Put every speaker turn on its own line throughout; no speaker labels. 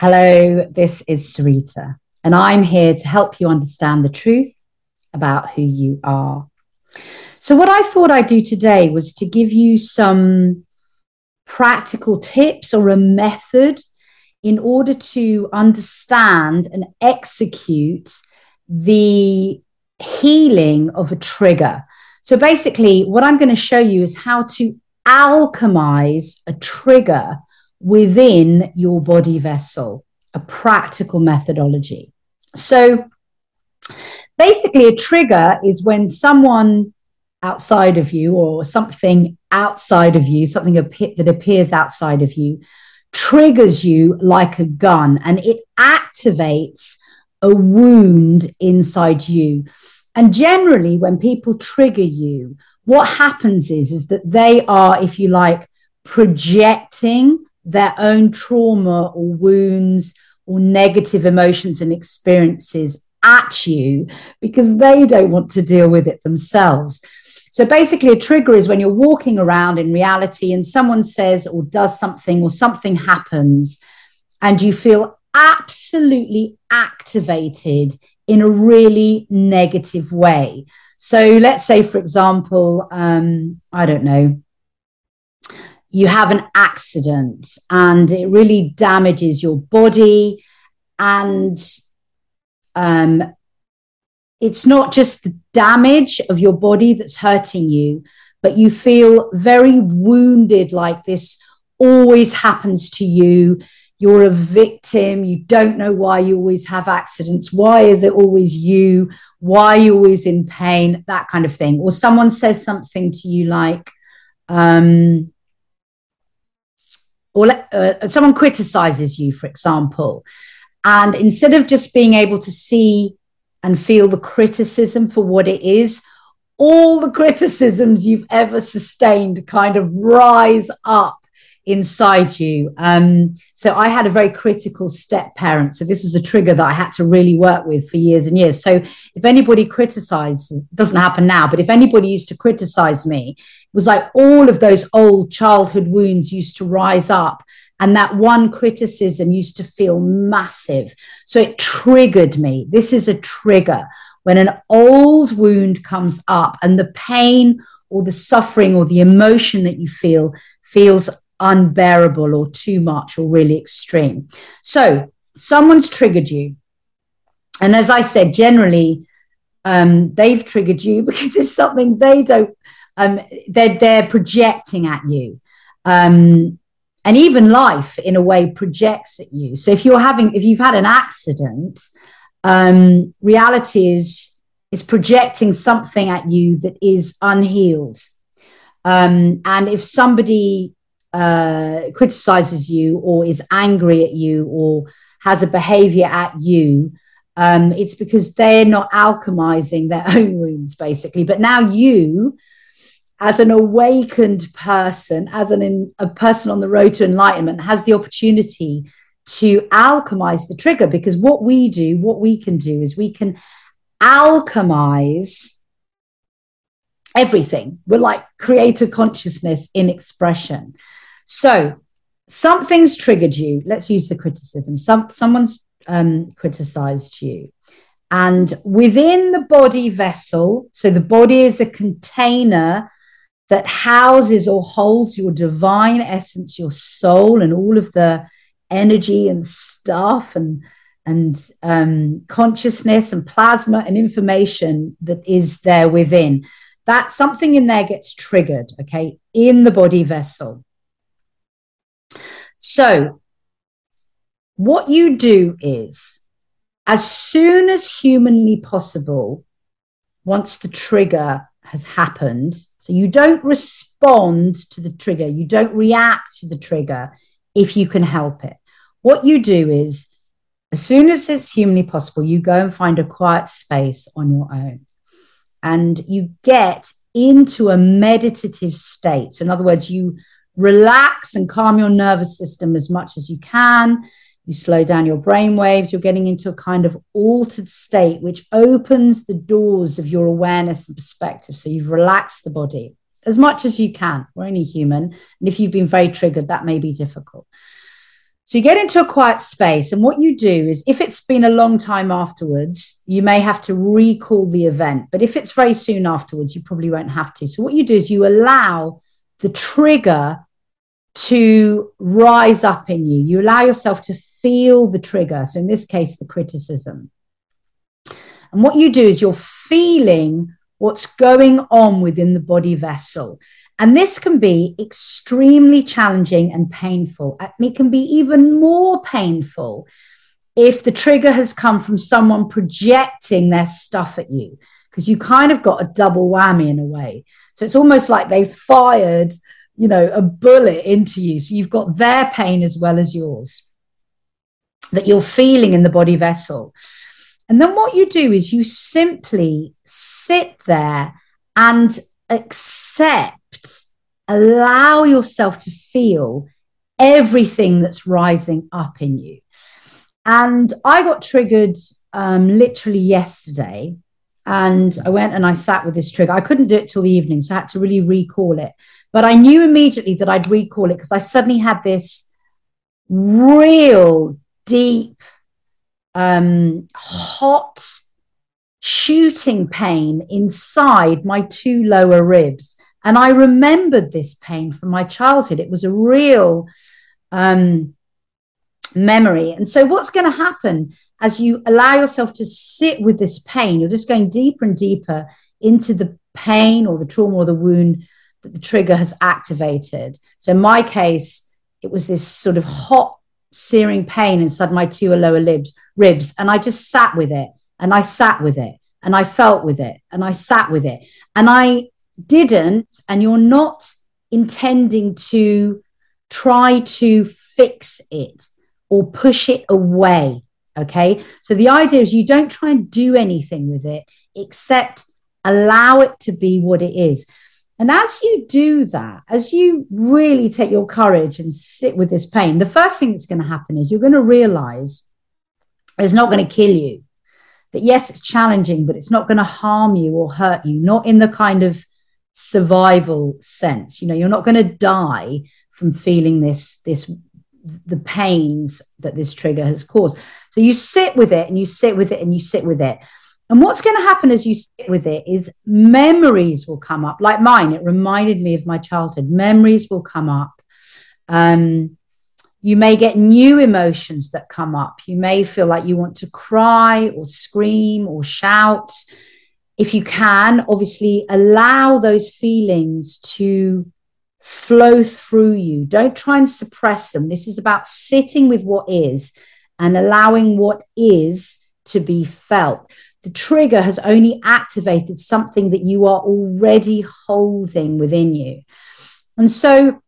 Hello, this is Sarita, and I'm here to help you understand the truth about who you are. So, what I thought I'd do today was to give you some practical tips or a method in order to understand and execute the healing of a trigger. So, basically, what I'm going to show you is how to alchemize a trigger within your body vessel, a practical methodology. So basically, a trigger is when someone outside of you or something outside of you, something that appears outside of you, triggers you like a gun and it activates a wound inside you. And generally, when people trigger you, what happens is, is that they are, if you like, projecting their own trauma or wounds or negative emotions and experiences at you because they don't want to deal with it themselves. So basically, a trigger is when you're walking around in reality and someone says or does something or something happens and you feel absolutely activated in a really negative way. So let's say, for example, um, I don't know, you have an accident and it really damages your body and um, it's not just the damage of your body that's hurting you but you feel very wounded like this always happens to you. You're a victim. You don't know why you always have accidents. Why is it always you? Why are you always in pain? That kind of thing. Or someone says something to you like um, or uh, someone criticizes you, for example, and instead of just being able to see and feel the criticism for what it is, all the criticisms you've ever sustained kind of rise up inside you. Um, so I had a very critical step parent. So this was a trigger that I had to really work with for years and years. So if anybody criticizes, doesn't happen now, but if anybody used to criticize me, it was like all of those old childhood wounds used to rise up. And that one criticism used to feel massive. So it triggered me. This is a trigger when an old wound comes up and the pain or the suffering or the emotion that you feel feels unbearable or too much or really extreme. So someone's triggered you. And as I said, generally, um, they've triggered you because it's something they don't, um, they're, they're projecting at you. Um, and even life, in a way, projects at you. So if you're having, if you've had an accident, um, reality is is projecting something at you that is unhealed. Um, and if somebody uh, criticizes you or is angry at you or has a behavior at you, um, it's because they're not alchemizing their own wounds, basically. But now you, as an awakened person, as an a person on the road to enlightenment, has the opportunity to alchemize the trigger. Because what we do, what we can do, is we can alchemize everything. We're like creator consciousness in expression. So something's triggered you. Let's use the criticism. Some someone's um, criticized you. And within the body vessel, so the body is a container that houses or holds your divine essence, your soul, and all of the energy and stuff and and um, consciousness and plasma and information that is there within. That something in there gets triggered, okay, in the body vessel. So, what you do is, as soon as humanly possible, once the trigger has happened, so you don't respond to the trigger, you don't react to the trigger if you can help it. What you do is, as soon as it's humanly possible, you go and find a quiet space on your own and you get into a meditative state. So, in other words, you relax and calm your nervous system as much as you can. You slow down your brain waves. You're getting into a kind of altered state, which opens the doors of your awareness and perspective. So you've relaxed the body as much as you can. We're only human. And if you've been very triggered, that may be difficult. So you get into a quiet space, and what you do is if it's been a long time afterwards, you may have to recall the event. But if it's very soon afterwards, you probably won't have to. So what you do is you allow the trigger to rise up in you. You allow yourself to feel the trigger. So in this case, the criticism. And what you do is you're feeling what's going on within the body vessel. And this can be extremely challenging and painful. It can be even more painful if the trigger has come from someone projecting their stuff at you, because you kind of got a double whammy in a way. So it's almost like they fired, you know, a bullet into you. So you've got their pain as well as yours that you're feeling in the body vessel. And then what you do is you simply sit there and accept allow yourself to feel everything that's rising up in you. And I got triggered um, literally yesterday. And I went and I sat with this trigger. I couldn't do it till the evening, so I had to really recall it. But I knew immediately that I'd recall it because I suddenly had this real deep, um, hot shooting pain inside my two lower ribs. And I remembered this pain from my childhood. It was a real um, memory. And so, what's going to happen as you allow yourself to sit with this pain? You're just going deeper and deeper into the pain or the trauma or the wound that the trigger has activated. So, in my case, it was this sort of hot, searing pain inside my two lower ribs, ribs, and I just sat with it, and I sat with it, and I felt with it, and I sat with it, and I didn't and you're not intending to try to fix it or push it away. Okay. So the idea is you don't try and do anything with it except allow it to be what it is. And as you do that, as you really take your courage and sit with this pain, the first thing that's going to happen is you're going to realize it's not going to kill you. That yes, it's challenging, but it's not going to harm you or hurt you, not in the kind of survival sense. You know, you're not going to die from feeling this this the pains that this trigger has caused. So you sit with it and you sit with it and you sit with it. And what's going to happen as you sit with it is memories will come up, like mine. It reminded me of my childhood. Memories will come up. Um, you may get new emotions that come up. You may feel like you want to cry or scream or shout if you can, obviously allow those feelings to flow through you. Don't try and suppress them. This is about sitting with what is and allowing what is to be felt. The trigger has only activated something that you are already holding within you. And so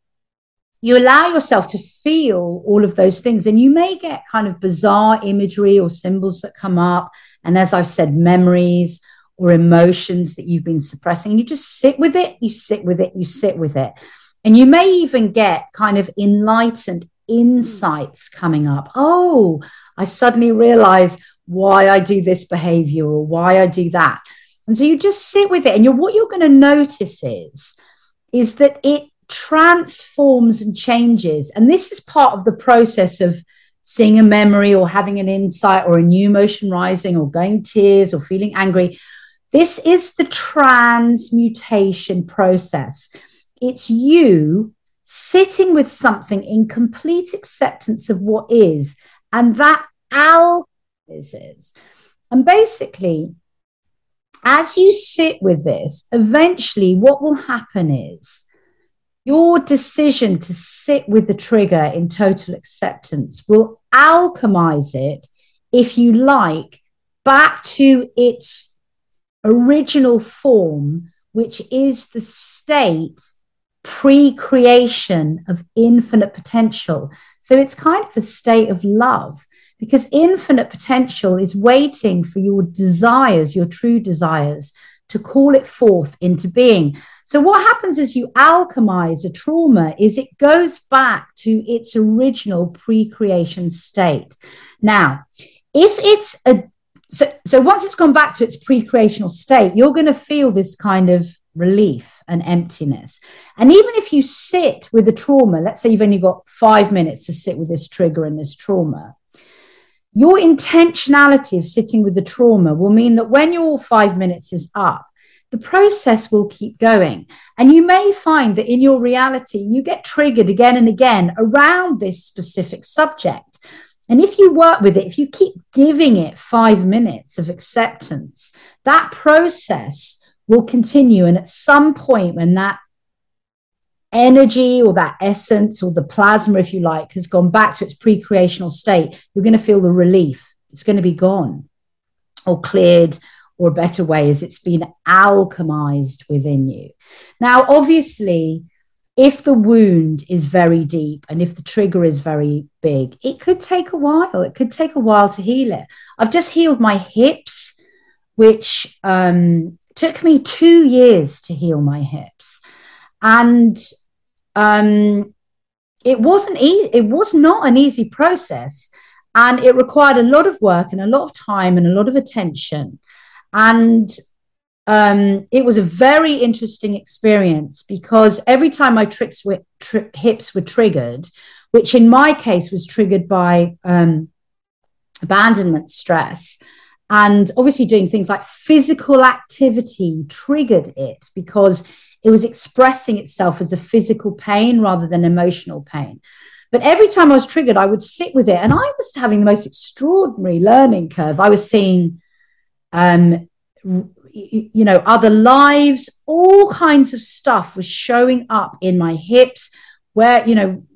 you allow yourself to feel all of those things, and you may get kind of bizarre imagery or symbols that come up. And as I've said, memories or emotions that you've been suppressing. And you just sit with it, you sit with it, you sit with it. And you may even get kind of enlightened insights coming up. Oh, I suddenly realize why I do this behavior or why I do that. And so you just sit with it. And you're, what you're going to notice is, is that it transforms and changes. And this is part of the process of seeing a memory or having an insight or a new emotion rising or going tears or feeling angry this is the transmutation process. It's you sitting with something in complete acceptance of what is, and that alchemizes. And basically, as you sit with this, eventually what will happen is your decision to sit with the trigger in total acceptance will alchemize it, if you like, back to its original form, which is the state pre creation of infinite potential. So it's kind of a state of love because infinite potential is waiting for your desires, your true desires, to call it forth into being. So what happens as you alchemize a trauma is it goes back to its original pre-creation state. Now, if it's a so, so once it's gone back to its pre-creational state, you're going to feel this kind of relief and emptiness. And even if you sit with the trauma, let's say you've only got five minutes to sit with this trigger and this trauma, your intentionality of sitting with the trauma will mean that when your five minutes is up, the process will keep going. And you may find that in your reality, you get triggered again and again around this specific subject. And if you work with it, if you keep giving it five minutes of acceptance, that process will continue. And at some point, when that energy or that essence or the plasma, if you like, has gone back to its pre creational state, you're going to feel the relief. It's going to be gone or cleared, or a better way is it's been alchemized within you. Now, obviously, if the wound is very deep and if the trigger is very big, it could take a while. It could take a while to heal it. I've just healed my hips, which um, took me two years to heal my hips. And um, it wasn't easy. It was not an easy process. And it required a lot of work and a lot of time and a lot of attention. And um, it was a very interesting experience because every time my tricks were, tri- hips were triggered, which in my case was triggered by um, abandonment stress, and obviously doing things like physical activity triggered it because it was expressing itself as a physical pain rather than emotional pain. But every time I was triggered, I would sit with it, and I was having the most extraordinary learning curve. I was seeing um, you know, other lives, all kinds of stuff was showing up in my hips, where, you know,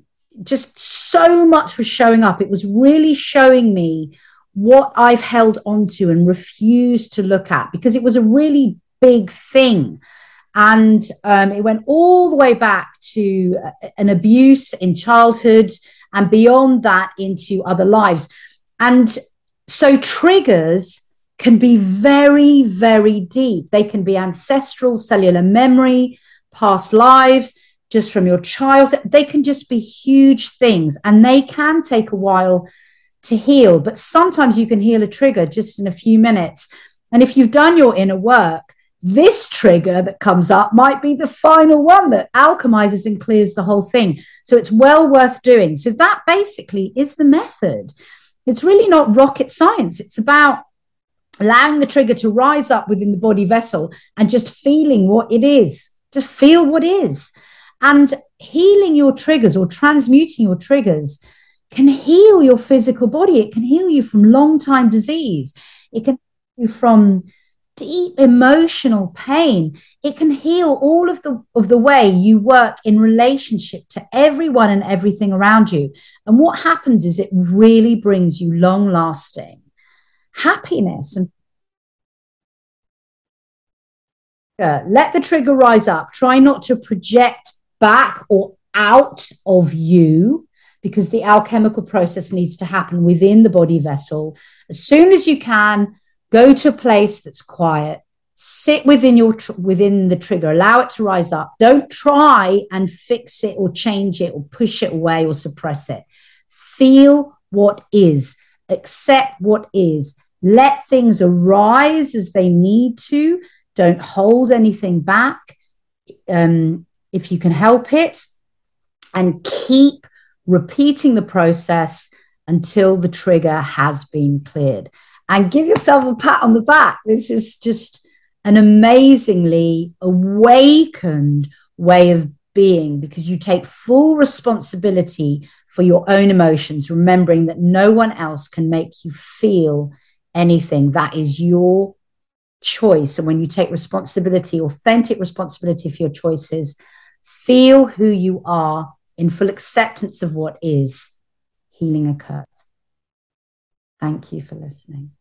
just so much was showing up. It was really showing me what I've held onto and refused to look at because it was a really big thing. And um, it went all the way back to an abuse in childhood and beyond that into other lives. And so triggers can be very, very deep. They can be ancestral cellular memory, past lives, just from your childhood. They can just be huge things and they can take a while to heal. But sometimes you can heal a trigger just in a few minutes. And if you've done your inner work, this trigger that comes up might be the final one that alchemizes and clears the whole thing. So it's well worth doing. So that basically is the method. It's really not rocket science. It's about allowing the trigger to rise up within the body vessel and just feeling what it is. Just feel what is. And healing your triggers or transmuting your triggers can heal your physical body. It can heal you from long time disease. It can heal you from deep emotional pain. It can heal all of the of the way you work in relationship to everyone and everything around you. And what happens is it really brings you long lasting happiness and uh, let the trigger rise up. Try not to project back or out of you because the alchemical process needs to happen within the body vessel. As soon as you can, go to a place that's quiet. Sit within your tr- within the trigger. Allow it to rise up. Don't try and fix it or change it or push it away or suppress it. Feel what is. Accept what is. Let things arise as they need to. Don't hold anything back um, if you can help it. And keep repeating the process until the trigger has been cleared. And give yourself a pat on the back. This is just an amazingly awakened way of being because you take full responsibility for your own emotions, remembering that no one else can make you feel anything. That is your choice. And when you take responsibility, authentic responsibility for your choices, feel who you are in full acceptance of what is, healing occurs. Thank you for listening.